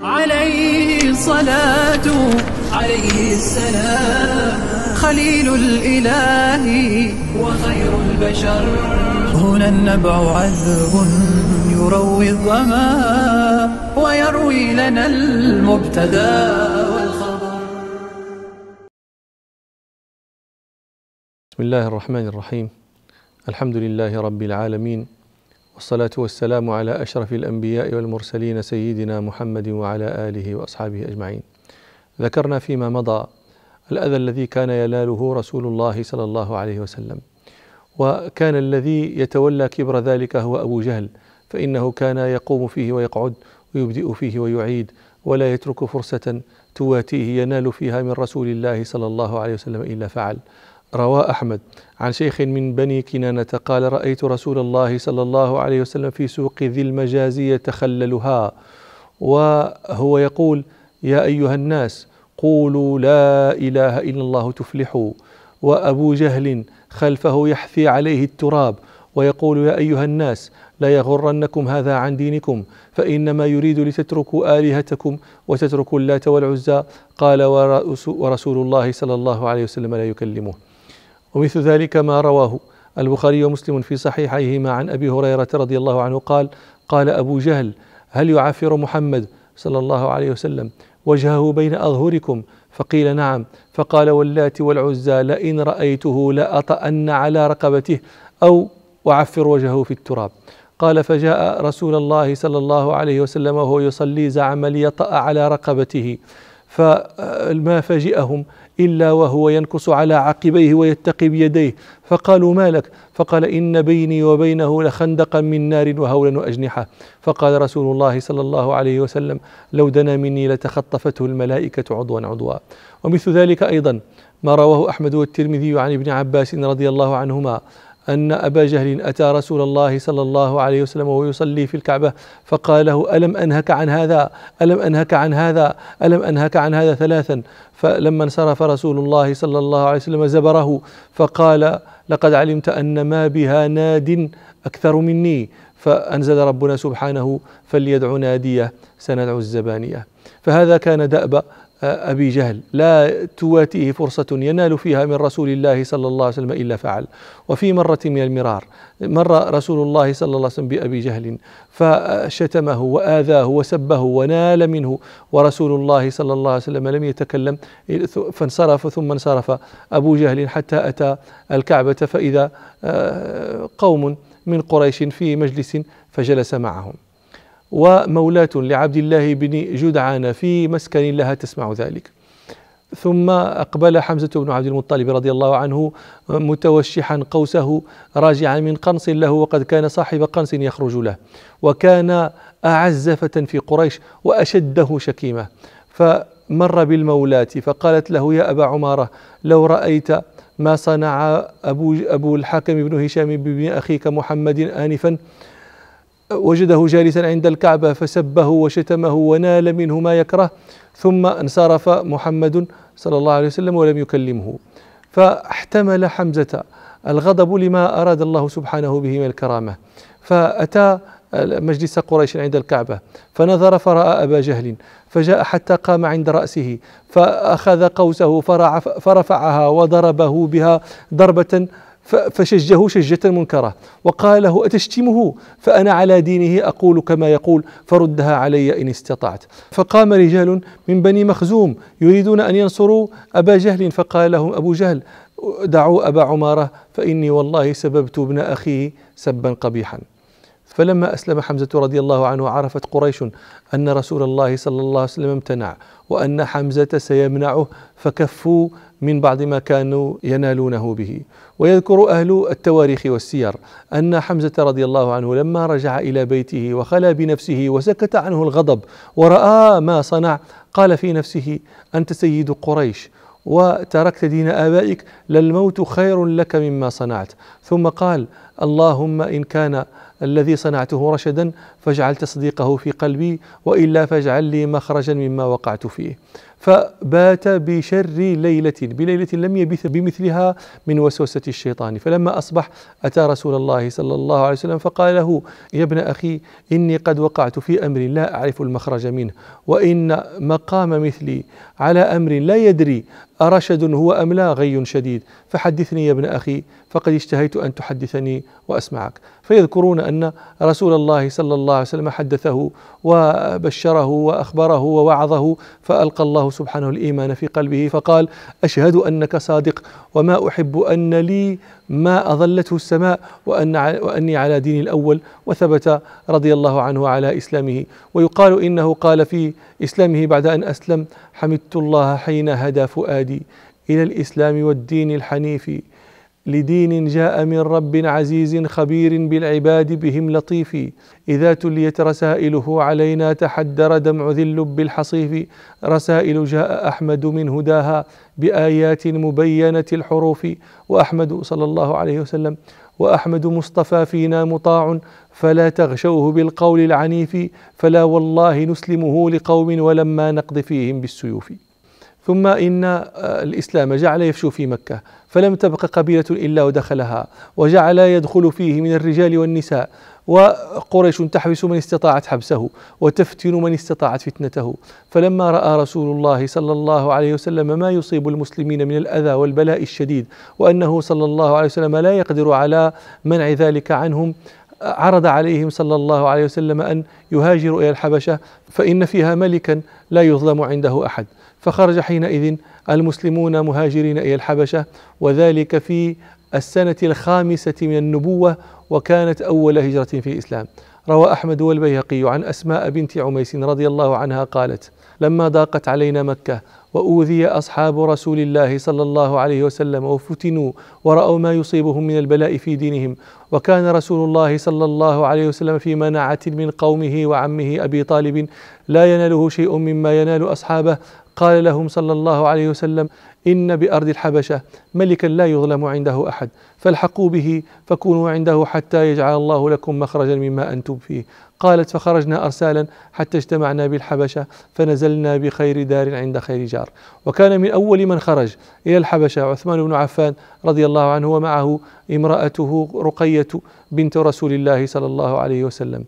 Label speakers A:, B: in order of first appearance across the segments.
A: عليه الصلاة عليه السلام. خليل الإله وخير البشر. هنا النبع عذب يروي الظما ويروي لنا المبتدأ والخبر.
B: بسم الله الرحمن الرحيم. الحمد لله رب العالمين. والصلاة والسلام على أشرف الأنبياء والمرسلين سيدنا محمد وعلى آله وأصحابه أجمعين. ذكرنا فيما مضى الأذى الذي كان يناله رسول الله صلى الله عليه وسلم وكان الذي يتولى كبر ذلك هو أبو جهل فإنه كان يقوم فيه ويقعد ويبدئ فيه ويعيد ولا يترك فرصة تواتيه ينال فيها من رسول الله صلى الله عليه وسلم إلا فعل. روى أحمد. عن شيخ من بني كنانة قال رأيت رسول الله صلى الله عليه وسلم في سوق ذي المجازي يتخللها. وهو يقول يا أيها الناس قولوا لا إله إلا الله تفلحوا. وأبو جهل خلفه يحثي عليه التراب ويقول يا أيها الناس لا يغرنكم هذا عن دينكم فإنما يريد لتتركوا آلهتكم وتتركوا اللات والعزى. قال ورسول الله صلى الله عليه وسلم لا يكلمه. ومثل ذلك ما رواه البخاري ومسلم في صحيحيهما عن أبي هريرة رضي الله عنه قال قال أبو جهل هل يعفر محمد صلى الله عليه وسلم وجهه بين أظهركم؟ فقيل نعم. فقال واللات والعزى لئن رأيته لأطأن على رقبته أو أعفر وجهه في التراب. قال فجاء رسول الله صلى الله عليه وسلم وهو يصلي زعم ليطأ على رقبته. فما فجئهم إلا وهو ينكص على عقبيه ويتقي بيديه. فقالوا ما لك؟ فقال إن بيني وبينه لخندقا من نار وهولا وأجنحة. فقال رسول الله صلى الله عليه وسلم لو دنا مني لتخطفته الملائكة عضوا عضوا. ومثل ذلك أيضا ما رواه أحمد والترمذي عن ابن عباس رضي الله عنهما. أن أبا جهل أتى رسول الله صلى الله عليه وسلم وهو يصلي في الكعبة فقال له ألم أنهك عن هذا؟ ألم أنهك عن هذا؟ ألم أنهك عن هذا ثلاثا؟ فلما انصرف رسول الله صلى الله عليه وسلم زبره فقال لقد علمت أن ما بها ناد أكثر مني. فأنزل ربنا سبحانه فليدع ناديه سندع الزبانية. فهذا كان دأب أبي جهل لا تواتيه فرصة ينال فيها من رسول الله صلى الله عليه وسلم إلا فعل. وفي مرة من المرار مر رسول الله صلى الله عليه وسلم بأبي جهل فشتمه وآذاه وسبه ونال منه ورسول الله صلى الله عليه وسلم لم يتكلم فانصرف ثم انصرف أبو جهل حتى أتى الكعبة فإذا قوم من قريش في مجلس فجلس معهم. ومولاة لعبد الله بن جدعان في مسكن لها تسمع ذلك. ثم أقبل حمزة بن عبد المطلب رضي الله عنه متوشحا قوسه راجعا من قنص له وقد كان صاحب قنص يخرج له وكان أعز فتى في قريش وأشده شكيمة. فمر بالمولاة فقالت له يا أبا عمارة لو رأيت ما صنع أبو, أبو الحاكم بن هشام بن أخيك محمد آنفا وجده جالسا عند الكعبة فسبه وشتمه ونال منه ما يكره ثم انصرف محمد صلى الله عليه وسلم ولم يكلمه. فاحتمل حمزة الغضب لما أراد الله سبحانه به من الكرامة. فأتى مجلس قريش عند الكعبة فنظر فرأى أبا جهل فجاء حتى قام عند رأسه فأخذ قوسه فرفعها وضربه بها ضربة فشجه شجة منكرة. وقال له أتشتمه؟ فأنا على دينه أقول كما يقول فردها علي إن استطعت. فقام رجال من بني مخزوم يريدون أن ينصروا أبا جهل فقال لهم أبو جهل دعوا أبا عمارة فإني والله سببت ابن أخيه سبا قبيحا. فلما أسلم حمزة رضي الله عنه عرفت قريش أن رسول الله صلى الله عليه وسلم امتنع وأن حمزة سيمنعه فكفوا من بعض ما كانوا ينالونه به. ويذكر أهل التواريخ والسير أن حمزة رضي الله عنه لما رجع إلى بيته وخلى بنفسه وسكت عنه الغضب ورأى ما صنع قال في نفسه أنت سيد قريش وتركت دين آبائك للموت خير لك مما صنعت. ثم قال اللهم إن كان الذي صنعته رشدا فاجعل تصديقه في قلبي وإلا فاجعل لي مخرجا مما وقعت فيه. فبات بشر ليلة بليلة لم يبث بمثلها من وسوسة الشيطان. فلما أصبح أتى رسول الله صلى الله عليه وسلم فقال له يا ابن أخي إني قد وقعت في أمر لا أعرف المخرج منه وإن مقام مثلي على أمر لا يدري أرشد هو أم لا غي شديد؟ فحدثني يا ابن أخي فقد اشتهيت أن تحدثني وأسمعك. فيذكرون أن رسول الله صلى الله عليه وسلم حدثه وبشره وأخبره ووعظه فألقى الله سبحانه الإيمان في قلبه فقال أشهد أنك صادق وما أحب أن لي ما أظلته السماء وأن وأني على دين الأول وثبت رضي الله عنه على إسلامه. ويقال إنه قال في إسلامه بعد أن أسلم حمدت الله حين هدى فؤادي إلى الإسلام والدين الحنيف لدين جاء من رب عزيز خبير بالعباد بهم لطيف. إذا تليت رسائله علينا تحدر دمع ذي اللب الحصيف. رسائل جاء أحمد من هداها بآيات مبينة الحروف. وأحمد صلى الله عليه وسلم وأحمد مصطفى فينا مطاع. فلا تغشوه بالقول العنيف. فلا والله نسلمه لقوم ولما نقض فيهم بالسيوف. ثم إن الإسلام جعل يفشو في مكة فلم تبق قبيلة إلا ودخلها وجعل يدخل فيه من الرجال والنساء وقريش تحبس من استطاعت حبسه وتفتن من استطاعت فتنته. فلما رأى رسول الله صلى الله عليه وسلم ما يصيب المسلمين من الأذى والبلاء الشديد وأنه صلى الله عليه وسلم لا يقدر على منع ذلك عنهم عرض عليهم صلى الله عليه وسلم أن يهاجروا إلى الحبشة فإن فيها ملكا لا يظلم عنده أحد. فخرج حينئذ المسلمون مهاجرين إلى الحبشة وذلك في السنة الخامسة من النبوة وكانت أول هجرة في الإسلام. روى أحمد والبيهقي عن أسماء بنت عميس رضي الله عنها قالت لما ضاقت علينا مكة وأوذي أصحاب رسول الله صلى الله عليه وسلم وفتنوا ورأوا ما يصيبهم من البلاء في دينهم وكان رسول الله صلى الله عليه وسلم في منعه من قومه وعمه أبي طالب لا يناله شيء مما ينال أصحابه. قال لهم صلى الله عليه وسلم إن بأرض الحبشة ملكا لا يظلم عنده أحد. فالحقوا به فكونوا عنده حتى يجعل الله لكم مخرجا مما أنتم فيه. قالت فخرجنا أرسالا حتى اجتمعنا بالحبشة فنزلنا بخير دار عند خير جار. وكان من أول من خرج إلى الحبشة عثمان بن عفان رضي الله عنه ومعه امرأته رقية بنت رسول الله صلى الله عليه وسلم.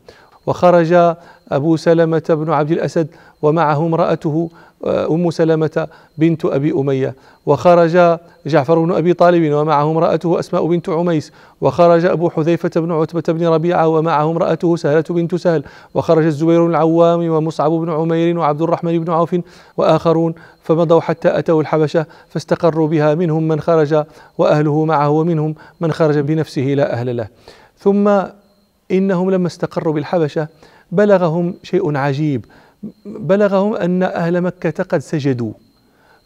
B: وخرج أبو سلمة بن عبد الأسد ومعه امرأته آه، أم سلمة بنت أبي أمية. وخرج جعفر بن أبي طالب ومعه امرأته أسماء بنت عميس. وخرج أبو حذيفة بن عتبة بن ربيعة ومعه امرأته سهلة بنت سهل. وخرج الزبير بن العوام ومصعب بن عمير وعبد الرحمن بن عوف وآخرون. فمضوا حتى أتوا الحبشة فاستقروا بها منهم من خرج وأهله معه ومنهم من خرج بنفسه لا أهل له. ثم إنهم لما استقروا بالحبشة بلغهم شيء عجيب. بلغهم أن أهل مكة قد سجدوا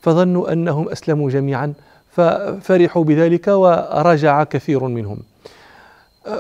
B: فظنوا أنهم أسلموا جميعا ففرحوا بذلك ورجع كثير منهم.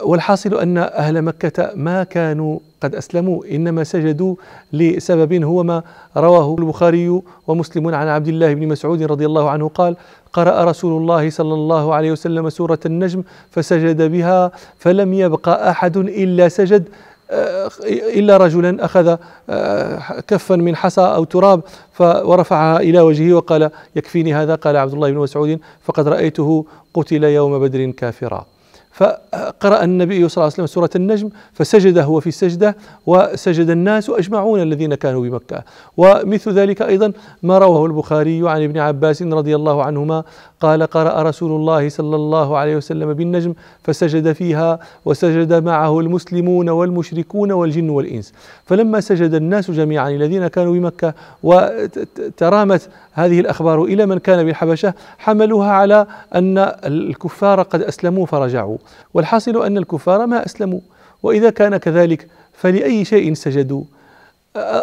B: والحاصل أن أهل مكة ما كانوا قد أسلموا إنما سجدوا لسبب هو ما رواه البخاري ومسلم عن عبد الله بن مسعود رضي الله عنه قال قرأ رسول الله صلى الله عليه وسلم سورة النجم فسجد بها فلم يبق أحد إلا سجد آه، إلا رجلا أخذ آه، كفا من حصى أو تراب ورفعها إلى وجهه وقال يكفيني هذا؟ قال عبد الله بن مسعود فقد رأيته قتل يوم بدر كافرا. فقرأ النبي صلى الله عليه وسلم سورة النجم فسجد هو في السجدة وسجد الناس أجمعون الذين كانوا بمكة. ومثل ذلك أيضا ما رواه البخاري عن ابن عباس رضي الله عنهما قال قرأ رسول الله صلى الله عليه وسلم بالنجم فسجد فيها وسجد معه المسلمون والمشركون والجن والإنس. فلما سجد الناس جميعا الذين كانوا بمكة وترامت هذه الأخبار إلى من كان بالحبشة حملوها على أن الكفار قد أسلموا فرجعوا. والحاصل أن الكفار ما أسلموا وإذا كان كذلك فلأي شيء سجدوا.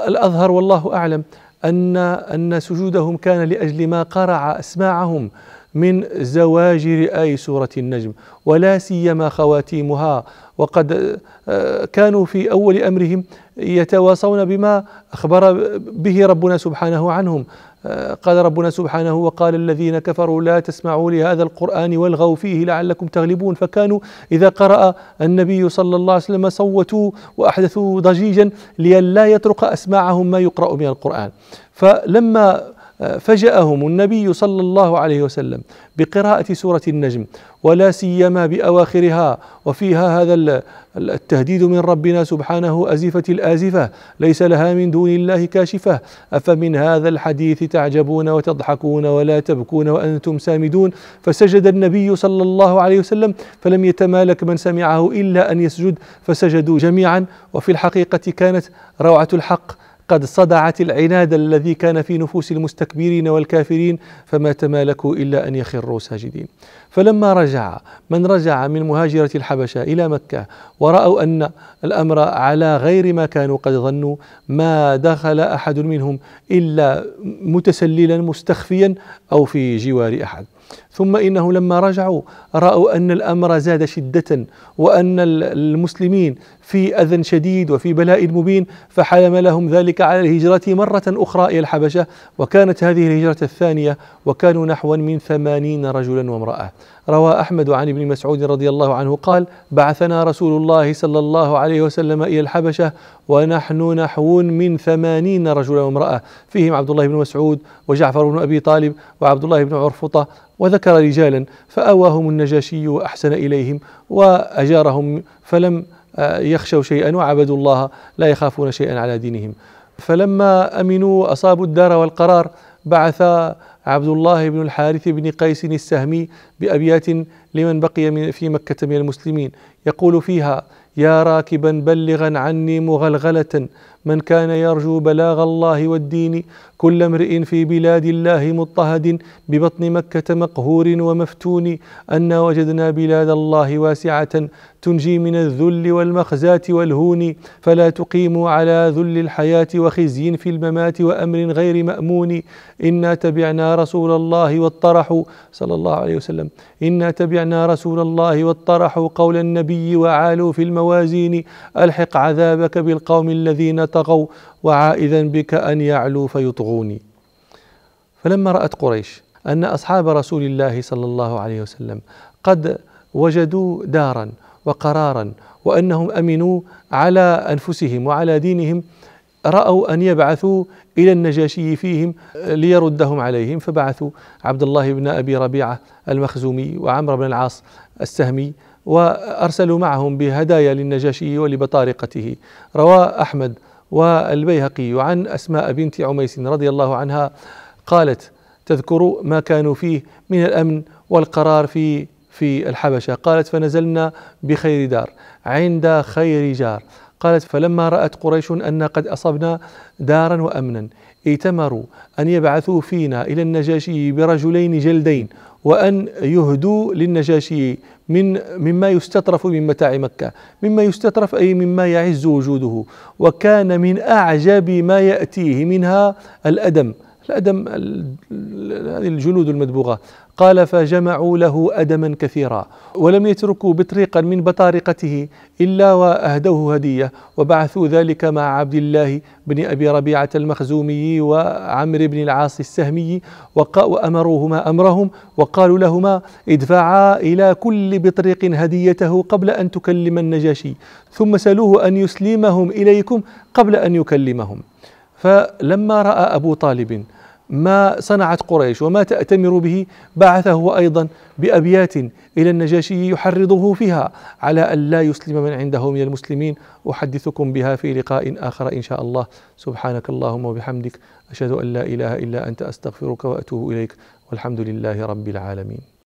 B: الأظهر والله أعلم أن أن سجودهم كان لأجل ما قرع أسماعهم من زواجر آي سورة النجم ولا سيما خواتيمها. وقد آه، كانوا في أول أمرهم يتواصون بما أخبر به ربنا سبحانه عنهم. قال ربنا سبحانه وقال الذين كفروا لا تسمعوا لهذا القرآن والغوا فيه لعلكم تغلبون. فكانوا إذا قرأ النبي صلى الله عليه وسلم صوتوا وأحدثوا ضجيجا لئلا يطرق أسماعهم ما يقرأ من القرآن. فلما فجأهم النبي صلى الله عليه وسلم بقراءة سورة النجم ولا سيما بأواخرها وفيها هذا التهديد من ربنا سبحانه أزفة الآزفة ليس لها من دون الله كاشفة. أفمن هذا الحديث تعجبون وتضحكون ولا تبكون وأنتم سامدون؟ فسجد النبي صلى الله عليه وسلم فلم يتمالك من سمعه إلا أن يسجد فسجدوا جميعا. وفي الحقيقة كانت روعة الحق قد صدعت العناد الذي كان في نفوس المستكبرين والكافرين فما تمالكوا إلا أن يخروا ساجدين. فلما رجع من رجع من مهاجرة الحبشة إلى مكة ورأوا أن الأمر على غير ما كانوا قد ظنوا ما دخل أحد منهم إلا متسللا مستخفيا أو في جوار أحد. ثم إنه لما رجعوا رأوا أن الأمر زاد شدة وأن المسلمين في أذى شديد وفي بلاء مبين فحلم لهم ذلك على الهجرة مرة أخرى إلى الحبشة وكانت هذه الهجرة الثانية وكانوا نحوا من ثمانين رجلا وامرأة. روى أحمد عن ابن مسعود رضي الله عنه قال بعثنا رسول الله صلى الله عليه وسلم إلى الحبشة ونحن نحو من ثمانين رجلا وامرأة فيهم عبد الله بن مسعود وجعفر بن أبي طالب وعبد الله بن عرفطة وذكر رجالا فآواهم النجاشي وأحسن إليهم وأجارهم فلم آه، يخشوا شيئا وعبدوا الله لا يخافون شيئا على دينهم. فلما أمنوا أصابوا الدار والقرار بعث عبد الله بن الحارث بن قيس السهمي بأبيات لمن بقي في مكة من المسلمين. يقول فيها يا راكبا بلغا عني مغلغلة. من كان يرجو بلاغ الله والدين كل امرئ في بلاد الله مضطهد. ببطن مكة مقهور ومفتون. أنا وجدنا بلاد الله واسعة. تنجي من الذل والمخزاة والهون. فلا تقيموا على ذل الحياة وخزي في الممات وأمر غير مأمون. إنا تبعنا رسول الله واطرحوا صلى الله عليه وسلم. إنا تبعنا رسول الله واطرحوا قول النبي وعالوا في الموازين ألحق عذابك بالقوم الذين طغوا وعائذا بك أن يعلوا فيطغوني. فلما رأت قريش أن أصحاب رسول الله صلى الله عليه وسلم قد وجدوا دارا وقرارا وأنهم أمنوا على أنفسهم وعلى دينهم رأوا أن يبعثوا إلى النجاشي فيهم ليردهم عليهم فبعثوا عبد الله بن أبي ربيعة المخزومي وعمر بن العاص السهمي وأرسلوا معهم بهدايا للنجاشي ولبطارقته. روى أحمد والبيهقي عن أسماء بنت عميس رضي الله عنها قالت تذكر ما كانوا فيه من الأمن والقرار في في الحبشة. قالت فنزلنا بخير دار عند خير جار. قالت فلما رأت قريش أن قد أصبنا دارا وأمنا ائتمروا أن يبعثوا فينا إلى النجاشي برجلين جلدين وأن يهدوا للنجاشي من مما يستطرف من متاع مكة مما يستطرف أي مما يعز وجوده وكان من أعجب ما يأتيه منها الأدم الأدم هذه الجلود المدبوغة. قال فجمعوا له أدما كثيرا ولم يتركوا بطريقا من بطارقته إلا وأهدوه هدية وبعثوا ذلك مع عبد الله بن أبي ربيعة المخزومي وعمر بن العاص السهمي وأمروهما أمرهم وقالوا لهما ادفعا إلى كل بطريق هديته قبل أن تكلم النجاشي ثم سألوه أن يسلمهم إليكم قبل أن يكلمهم. فلما رأى أبو طالب ما صنعت قريش وما تأتمر به بعثه أيضا بأبيات إلى النجاشي يحرضه فيها على أن لا يسلم من عنده من المسلمين. أحدثكم بها في لقاء آخر إن شاء الله. سبحانك اللهم وبحمدك أشهد أن لا إله إلا أنت أستغفرك وأتوب إليك والحمد لله رب العالمين.